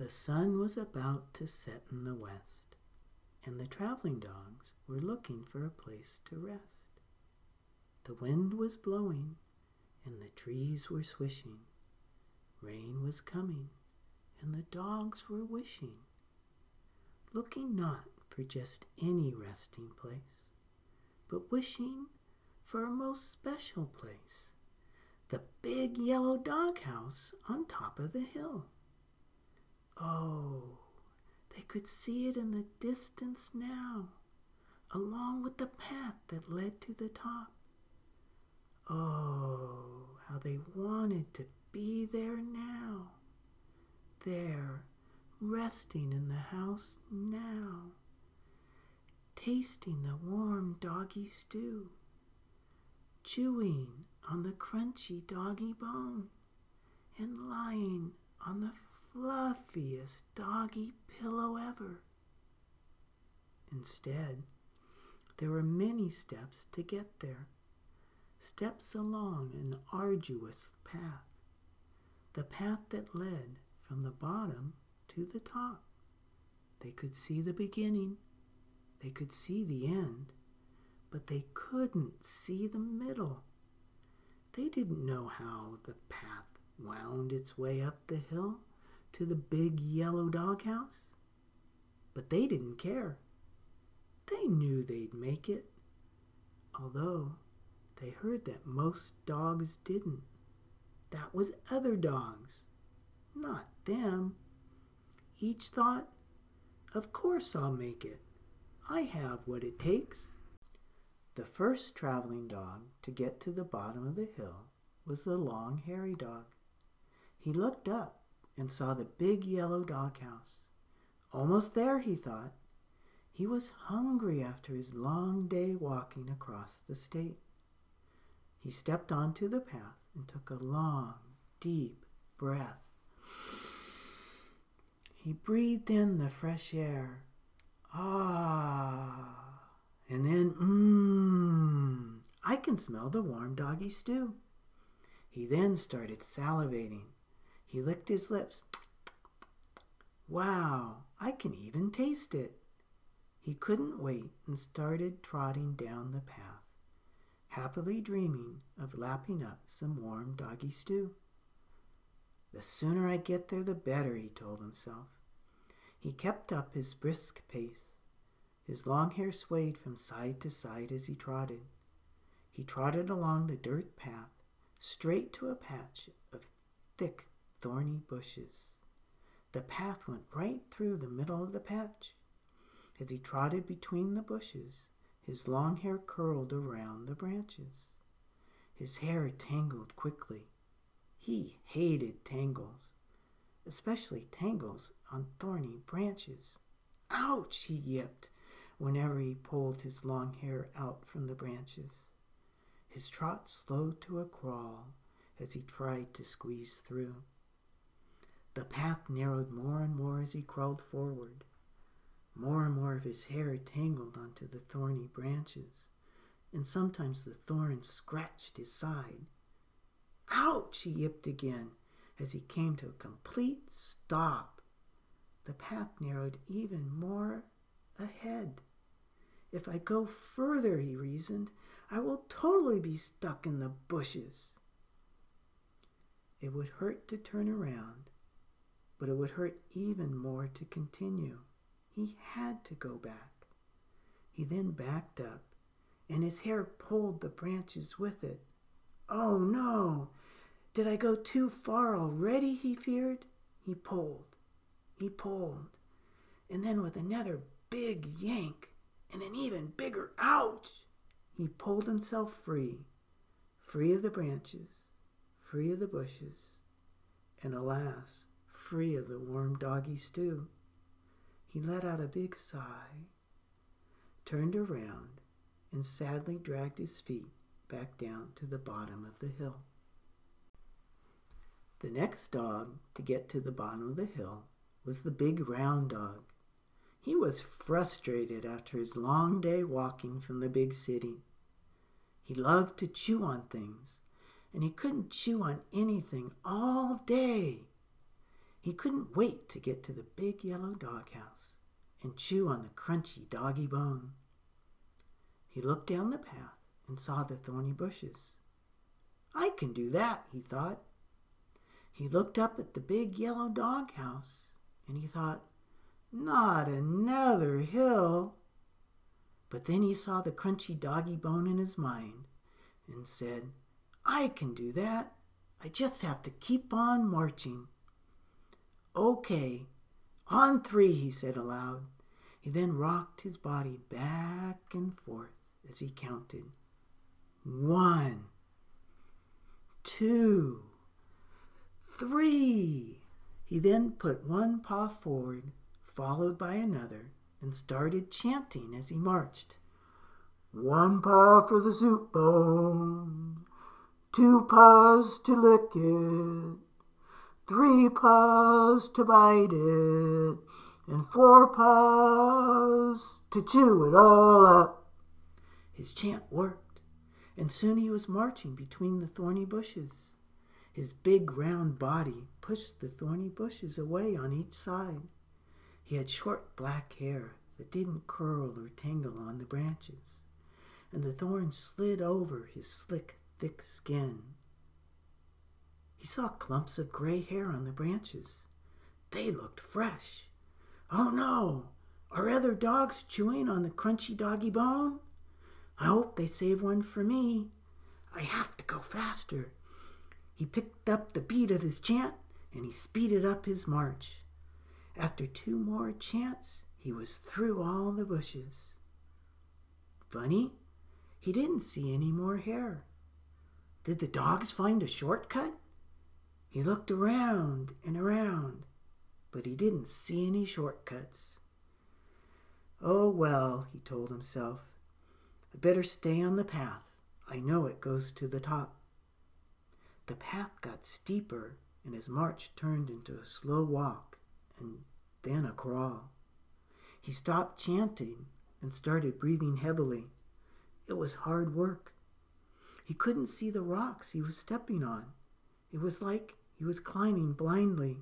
The sun was about to set in the west, and the traveling dogs were looking for a place to rest. The wind was blowing, and the trees were swishing. Rain was coming, and the dogs were wishing, looking not for just any resting place, but wishing for a most special place the big yellow doghouse on top of the hill. Oh, they could see it in the distance now, along with the path that led to the top. Oh, how they wanted to be there now. There, resting in the house now, tasting the warm doggy stew, chewing on the crunchy doggy bone, and lying on the fluffiest doggy pillow ever. Instead, there were many steps to get there, steps along an arduous path, the path that led from the bottom to the top. They could see the beginning, they could see the end, but they couldn't see the middle. They didn't know how the path wound its way up the hill to the big yellow doghouse. But they didn't care. They knew they'd make it, although they heard that most dogs didn't. That was other dogs, not them. Each thought, Of course I'll make it. I have what it takes. The first traveling dog to get to the bottom of the hill was the long hairy dog. He looked up and saw the big yellow doghouse. Almost there, he thought. He was hungry after his long day walking across the state. He stepped onto the path and took a long, deep breath. He breathed in the fresh air. Ah! And then, mmm, I can smell the warm doggy stew. He then started salivating. He licked his lips. Wow, I can even taste it. He couldn't wait and started trotting down the path, happily dreaming of lapping up some warm doggy stew. The sooner I get there, the better, he told himself. He kept up his brisk pace. His long hair swayed from side to side as he trotted. He trotted along the dirt path, straight to a patch of thick thorny bushes. The path went right through the middle of the patch. As he trotted between the bushes, his long hair curled around the branches. His hair tangled quickly. He hated tangles, especially tangles on thorny branches. Ouch, he yipped whenever he pulled his long hair out from the branches. His trot slowed to a crawl as he tried to squeeze through. The path narrowed more and more as he crawled forward. More and more of his hair tangled onto the thorny branches, and sometimes the thorns scratched his side. Ouch! he yipped again as he came to a complete stop. The path narrowed even more ahead. If I go further, he reasoned, I will totally be stuck in the bushes. It would hurt to turn around, but it would hurt even more to continue. He had to go back. He then backed up, and his hair pulled the branches with it. Oh no! Did I go too far already? he feared. He pulled, he pulled, and then with another big yank and an even bigger ouch, he pulled himself free, free of the branches, free of the bushes, and alas, free of the warm doggy stew. He let out a big sigh, turned around, and sadly dragged his feet back down to the bottom of the hill. The next dog to get to the bottom of the hill was the big round dog. He was frustrated after his long day walking from the big city. He loved to chew on things, and he couldn't chew on anything all day. He couldn't wait to get to the big yellow doghouse and chew on the crunchy doggy bone. He looked down the path and saw the thorny bushes. I can do that, he thought. He looked up at the big yellow doghouse and he thought, not another hill. But then he saw the crunchy doggy bone in his mind and said, I can do that. I just have to keep on marching. Okay, on three, he said aloud. He then rocked his body back and forth as he counted. One, two, three. He then put one paw forward, followed by another, and started chanting as he marched. One paw for the soup bone, two paws to lick it, three paws to bite it, and four paws to chew it all up. His chant worked, and soon he was marching between the thorny bushes. His big round body pushed the thorny bushes away on each side. He had short black hair that didn't curl or tangle on the branches, and the thorns slid over his slick, thick skin. He saw clumps of gray hair on the branches. They looked fresh. Oh no! Are other dogs chewing on the crunchy doggy bone? I hope they save one for me. I have to go faster. He picked up the beat of his chant and he speeded up his march. After two more chants, he was through all the bushes. Funny, he didn't see any more hair. Did the dogs find a shortcut? He looked around and around, but he didn't see any shortcuts. Oh, well, he told himself. I better stay on the path. I know it goes to the top. The path got steeper, and his march turned into a slow walk and then a crawl. He stopped chanting and started breathing heavily. It was hard work. He couldn't see the rocks he was stepping on. It was like he was climbing blindly.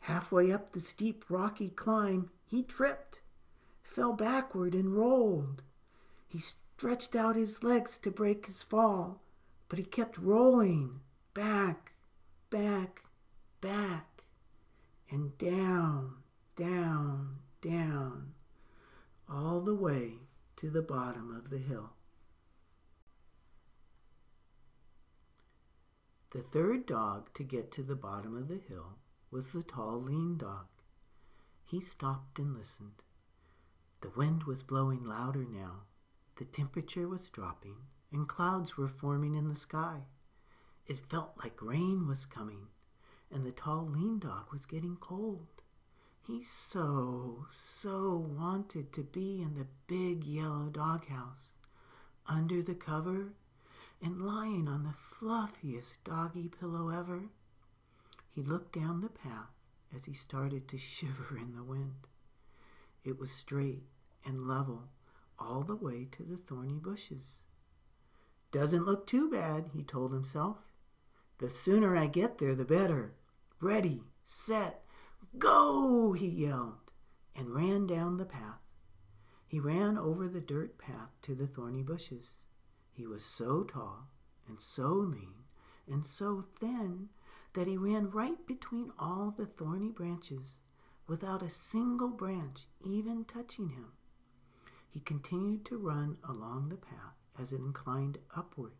Halfway up the steep, rocky climb, he tripped, fell backward, and rolled. He stretched out his legs to break his fall, but he kept rolling back, back, back, and down, down, down, all the way to the bottom of the hill. The third dog to get to the bottom of the hill was the tall, lean dog. He stopped and listened. The wind was blowing louder now. The temperature was dropping, and clouds were forming in the sky. It felt like rain was coming, and the tall, lean dog was getting cold. He so, so wanted to be in the big yellow doghouse, under the cover, and lying on the fluffiest doggy pillow ever. He looked down the path as he started to shiver in the wind. It was straight and level all the way to the thorny bushes. Doesn't look too bad, he told himself. The sooner I get there, the better. Ready, set, go, he yelled, and ran down the path. He ran over the dirt path to the thorny bushes. He was so tall and so lean and so thin that he ran right between all the thorny branches without a single branch even touching him. He continued to run along the path as it inclined upward.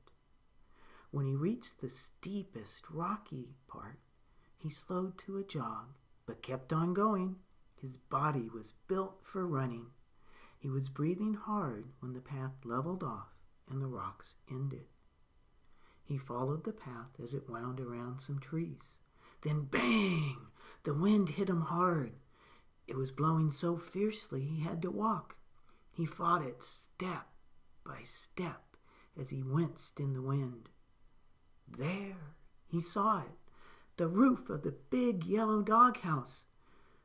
When he reached the steepest rocky part, he slowed to a jog, but kept on going. His body was built for running. He was breathing hard when the path leveled off and the rocks ended. He followed the path as it wound around some trees. Then bang! The wind hit him hard. It was blowing so fiercely he had to walk. He fought it step by step as he winced in the wind. There, he saw it, the roof of the big yellow doghouse.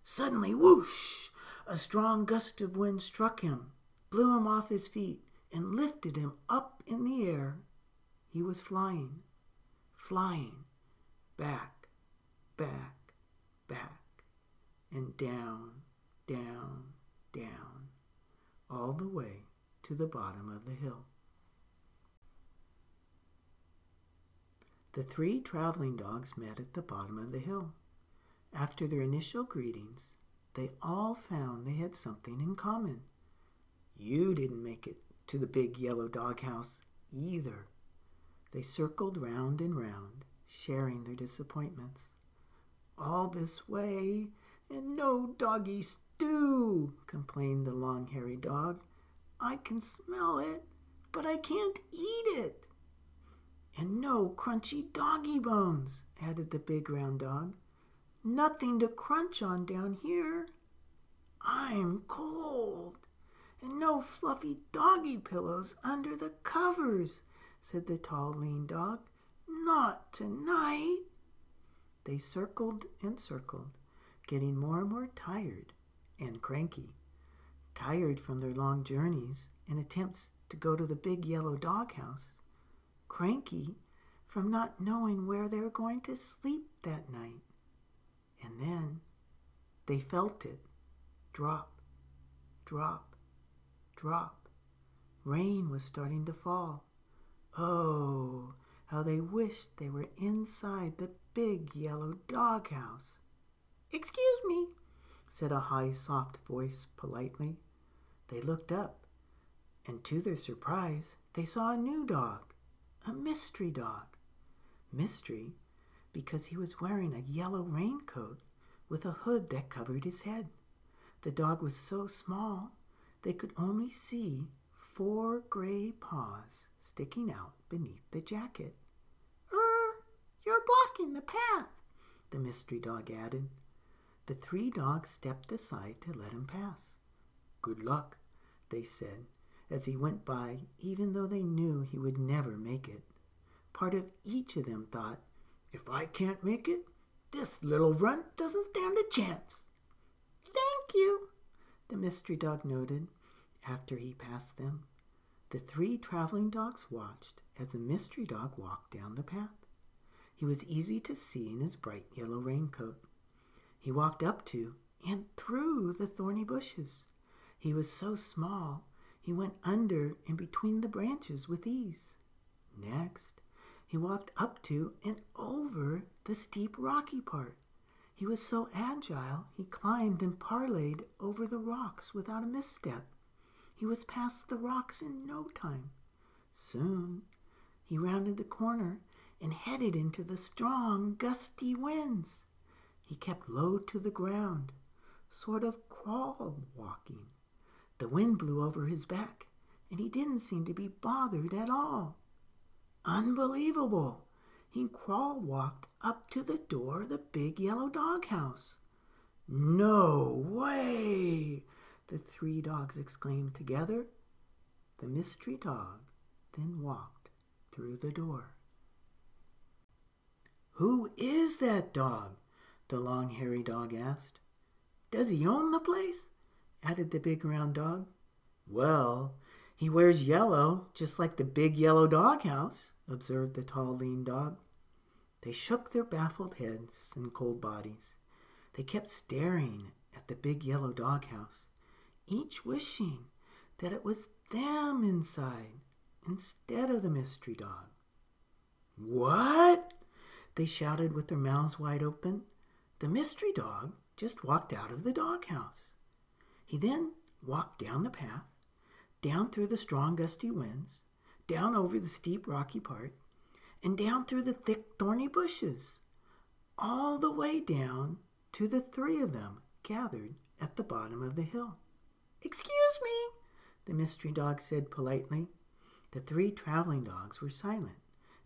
Suddenly, whoosh! A strong gust of wind struck him, blew him off his feet, and lifted him up in the air he was flying, flying back, back, back, and down, down, down, all the way to the bottom of the hill. The three traveling dogs met at the bottom of the hill. After their initial greetings, they all found they had something in common. You didn't make it to the big yellow doghouse either. They circled round and round, sharing their disappointments. All this way, and no doggy stew, complained the long hairy dog. I can smell it, but I can't eat it. And no crunchy doggy bones, added the big round dog. Nothing to crunch on down here. I'm cold. And no fluffy doggy pillows under the covers, said the tall, lean dog. Not tonight. They circled and circled, getting more and more tired and cranky. Tired from their long journeys and attempts to go to the big yellow doghouse. Cranky from not knowing where they were going to sleep that night. And then they felt it drop, drop, drop. Rain was starting to fall. Oh, how they wished they were inside the big yellow doghouse. Excuse me, said a high, soft voice politely. They looked up, and to their surprise, they saw a new dog, a mystery dog. Mystery because he was wearing a yellow raincoat with a hood that covered his head. The dog was so small they could only see four gray paws sticking out beneath the jacket. Er, you're blocking the path, the mystery dog added. The three dogs stepped aside to let him pass. Good luck, they said, as he went by, even though they knew he would never make it. Part of each of them thought if I can't make it, this little runt doesn't stand a chance. Thank you, the mystery dog noted after he passed them. The three traveling dogs watched as the mystery dog walked down the path. He was easy to see in his bright yellow raincoat. He walked up to and through the thorny bushes. He was so small he went under and between the branches with ease. Next, he walked up to and over the steep rocky part. He was so agile he climbed and parlayed over the rocks without a misstep. He was past the rocks in no time. Soon he rounded the corner and headed into the strong, gusty winds. He kept low to the ground, sort of crawl walking. The wind blew over his back, and he didn't seem to be bothered at all. Unbelievable! He crawl walked up to the door of the big yellow doghouse. No way! The three dogs exclaimed together. The mystery dog then walked through the door. Who is that dog? The long hairy dog asked. Does he own the place? added the big round dog. Well, he wears yellow, just like the big yellow doghouse, observed the tall, lean dog. They shook their baffled heads and cold bodies. They kept staring at the big yellow doghouse, each wishing that it was them inside instead of the mystery dog. What? They shouted with their mouths wide open. The mystery dog just walked out of the doghouse. He then walked down the path down through the strong gusty winds, down over the steep rocky part, and down through the thick thorny bushes, all the way down to the three of them gathered at the bottom of the hill. Excuse me, the mystery dog said politely. The three traveling dogs were silent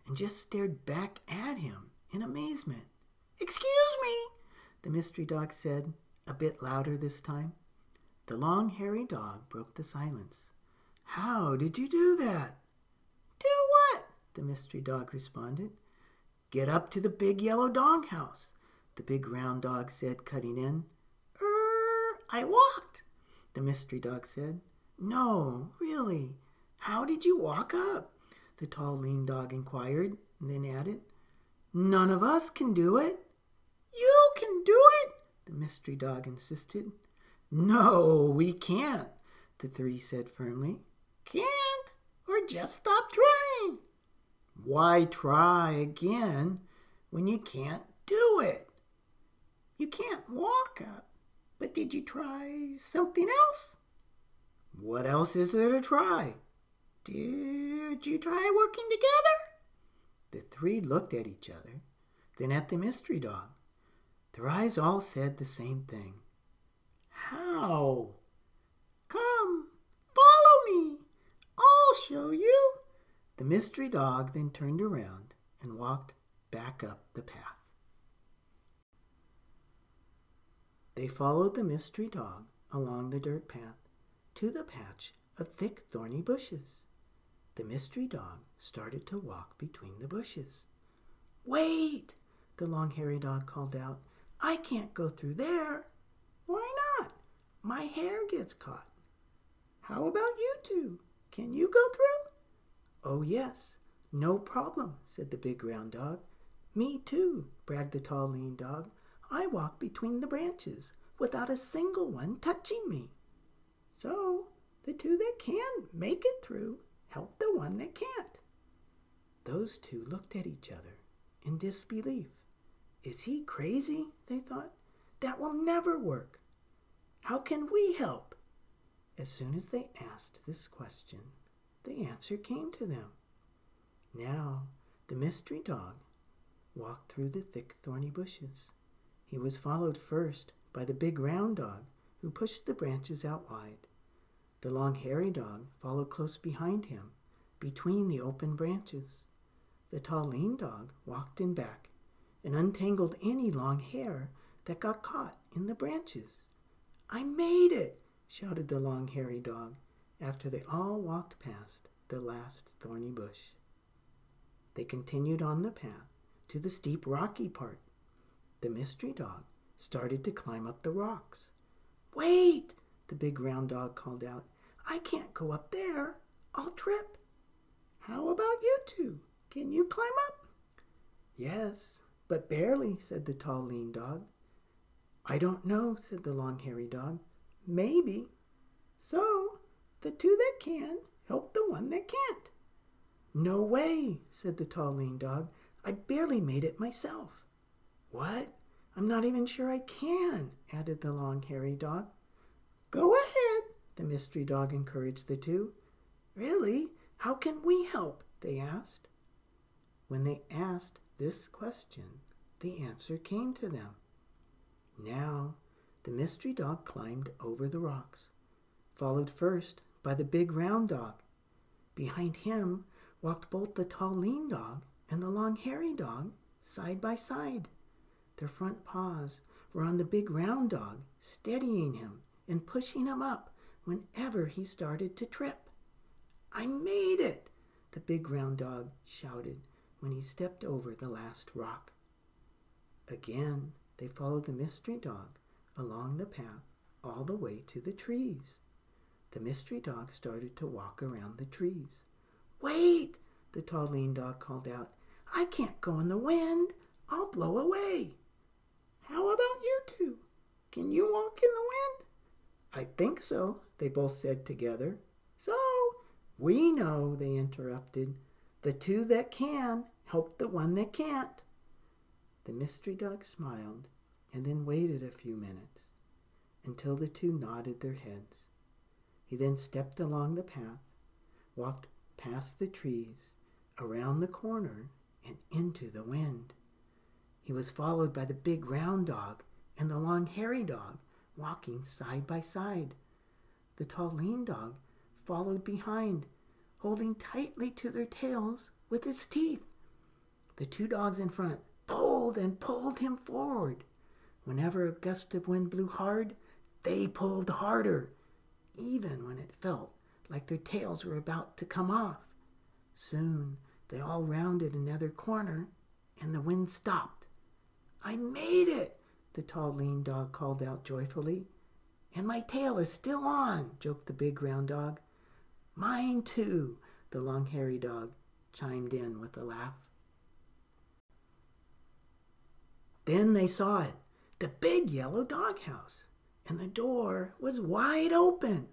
and just stared back at him in amazement. Excuse me, the mystery dog said, a bit louder this time. The long hairy dog broke the silence. How did you do that? Do what? The mystery dog responded. Get up to the big yellow doghouse, the big round dog said, cutting in. Er, I walked, the mystery dog said. No, really. How did you walk up? The tall, lean dog inquired, and then added, None of us can do it. You can do it, the mystery dog insisted. No, we can't, the three said firmly. Can't? Just stop trying. Why try again when you can't do it? You can't walk up. But did you try something else? What else is there to try? Did you try working together? The three looked at each other, then at the mystery dog. Their eyes all said the same thing. How? Come, follow me. I'll show you. The mystery dog then turned around and walked back up the path. They followed the mystery dog along the dirt path to the patch of thick thorny bushes. The mystery dog started to walk between the bushes. Wait! The long hairy dog called out. I can't go through there. Why not? My hair gets caught. How about you two? Can you go through? Oh, yes. No problem, said the big round dog. Me too, bragged the tall lean dog. I walk between the branches without a single one touching me. So the two that can make it through help the one that can't. Those two looked at each other in disbelief. Is he crazy? They thought. That will never work. How can we help? As soon as they asked this question, the answer came to them. Now the mystery dog walked through the thick thorny bushes. He was followed first by the big round dog, who pushed the branches out wide. The long hairy dog followed close behind him, between the open branches. The tall lean dog walked in back and untangled any long hair that got caught in the branches. I made it! Shouted the long hairy dog after they all walked past the last thorny bush. They continued on the path to the steep rocky part the mystery dog started to climb up the rocks. Wait! the big round dog called out. I can't go up there. I'll trip. How about you two? Can you climb up? Yes, but barely, said the tall lean dog. I don't know, said the long hairy dog. Maybe. So, the two that can help the one that can't. No way, said the tall lean dog. I barely made it myself. What? I'm not even sure I can, added the long hairy dog. Go ahead, the mystery dog encouraged the two. Really? How can we help? they asked. When they asked this question, the answer came to them. Now, the mystery dog climbed over the rocks, followed first by the big round dog. Behind him walked both the tall lean dog and the long hairy dog side by side. Their front paws were on the big round dog, steadying him and pushing him up whenever he started to trip. I made it! the big round dog shouted when he stepped over the last rock. Again, they followed the mystery dog along the path all the way to the trees. The mystery dog started to walk around the trees. Wait! the tall lean dog called out. I can't go in the wind. I'll blow away. How about you two? Can you walk in the wind? I think so, they both said together. So, we know, they interrupted. The two that can help the one that can't. The mystery dog smiled and then waited a few minutes until the two nodded their heads. He then stepped along the path, walked past the trees, around the corner, and into the wind. He was followed by the big round dog and the long hairy dog, walking side by side. The tall lean dog followed behind, holding tightly to their tails with his teeth. The two dogs in front pulled and pulled him forward. Whenever a gust of wind blew hard, they pulled harder, even when it felt like their tails were about to come off. Soon they all rounded another corner and the wind stopped. I made it, the tall lean dog called out joyfully. And my tail is still on, joked the big round dog. Mine too, the long hairy dog chimed in with a laugh. Then they saw it. The big yellow doghouse, and the door was wide open.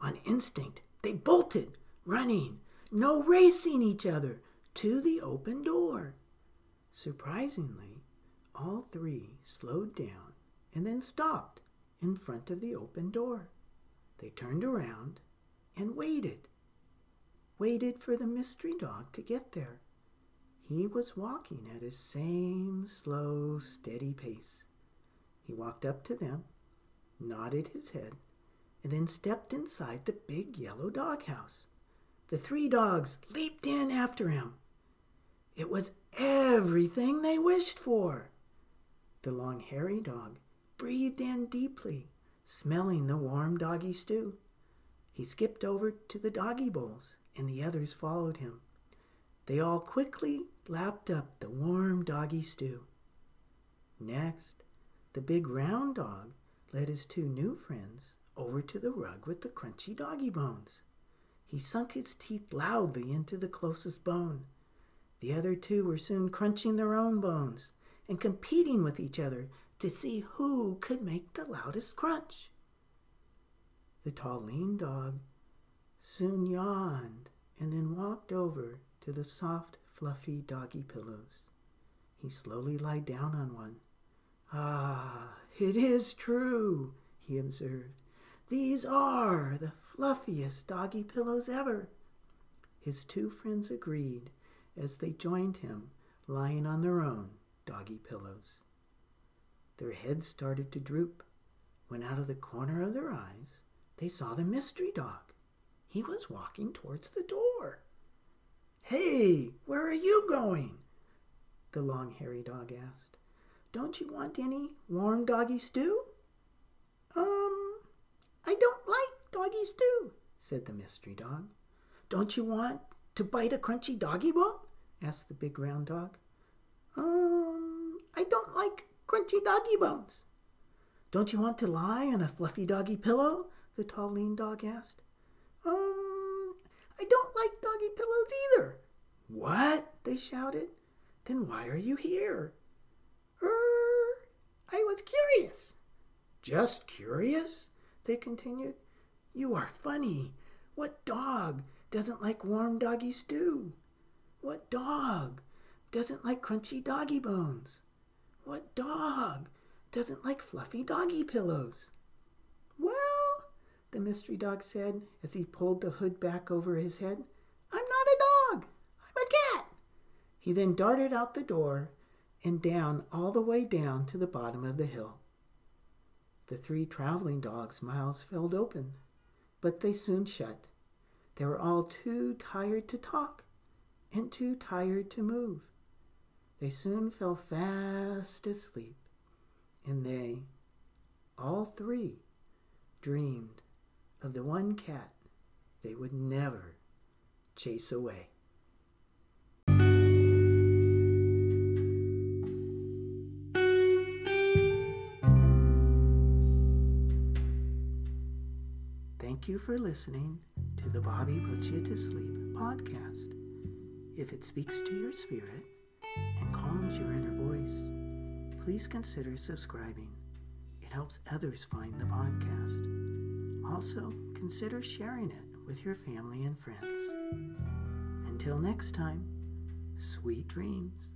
On instinct, they bolted, running, no racing each other, to the open door. Surprisingly, all three slowed down and then stopped in front of the open door. They turned around and waited. Waited for the mystery dog to get there. He was walking at his same slow, steady pace. He walked up to them, nodded his head, and then stepped inside the big yellow doghouse. The three dogs leaped in after him. It was everything they wished for. The long hairy dog breathed in deeply, smelling the warm doggy stew. He skipped over to the doggy bowls, and the others followed him. They all quickly lapped up the warm doggy stew. Next, the big round dog led his two new friends over to the rug with the crunchy doggy bones. He sunk his teeth loudly into the closest bone. The other two were soon crunching their own bones and competing with each other to see who could make the loudest crunch. The tall, lean dog soon yawned and then walked over to the soft, fluffy doggy pillows. He slowly lay down on one. Ah, it is true, he observed. These are the fluffiest doggy pillows ever. His two friends agreed as they joined him lying on their own doggy pillows. Their heads started to droop when out of the corner of their eyes they saw the mystery dog. He was walking towards the door. Hey, where are you going? The long hairy dog asked. Don't you want any warm doggy stew? Um, I don't like doggy stew, said the mystery dog. Don't you want to bite a crunchy doggy bone? asked the big round dog. Um, I don't like crunchy doggy bones. Don't you want to lie on a fluffy doggy pillow? the tall lean dog asked. Um, I don't like doggy pillows either. What? they shouted. Then why are you here? Er, I was curious. Just curious? They continued. You are funny. What dog doesn't like warm doggy stew? What dog doesn't like crunchy doggy bones? What dog doesn't like fluffy doggy pillows? Well, the mystery dog said as he pulled the hood back over his head, I'm not a dog. I'm a cat. He then darted out the door and down all the way down to the bottom of the hill. The three traveling dogs' mouths fell open, but they soon shut. They were all too tired to talk and too tired to move. They soon fell fast asleep, and they, all three, dreamed of the one cat they would never chase away. For listening to the Bobby Puts You to Sleep podcast. If it speaks to your spirit and calms your inner voice, please consider subscribing. It helps others find the podcast. Also, consider sharing it with your family and friends. Until next time, sweet dreams.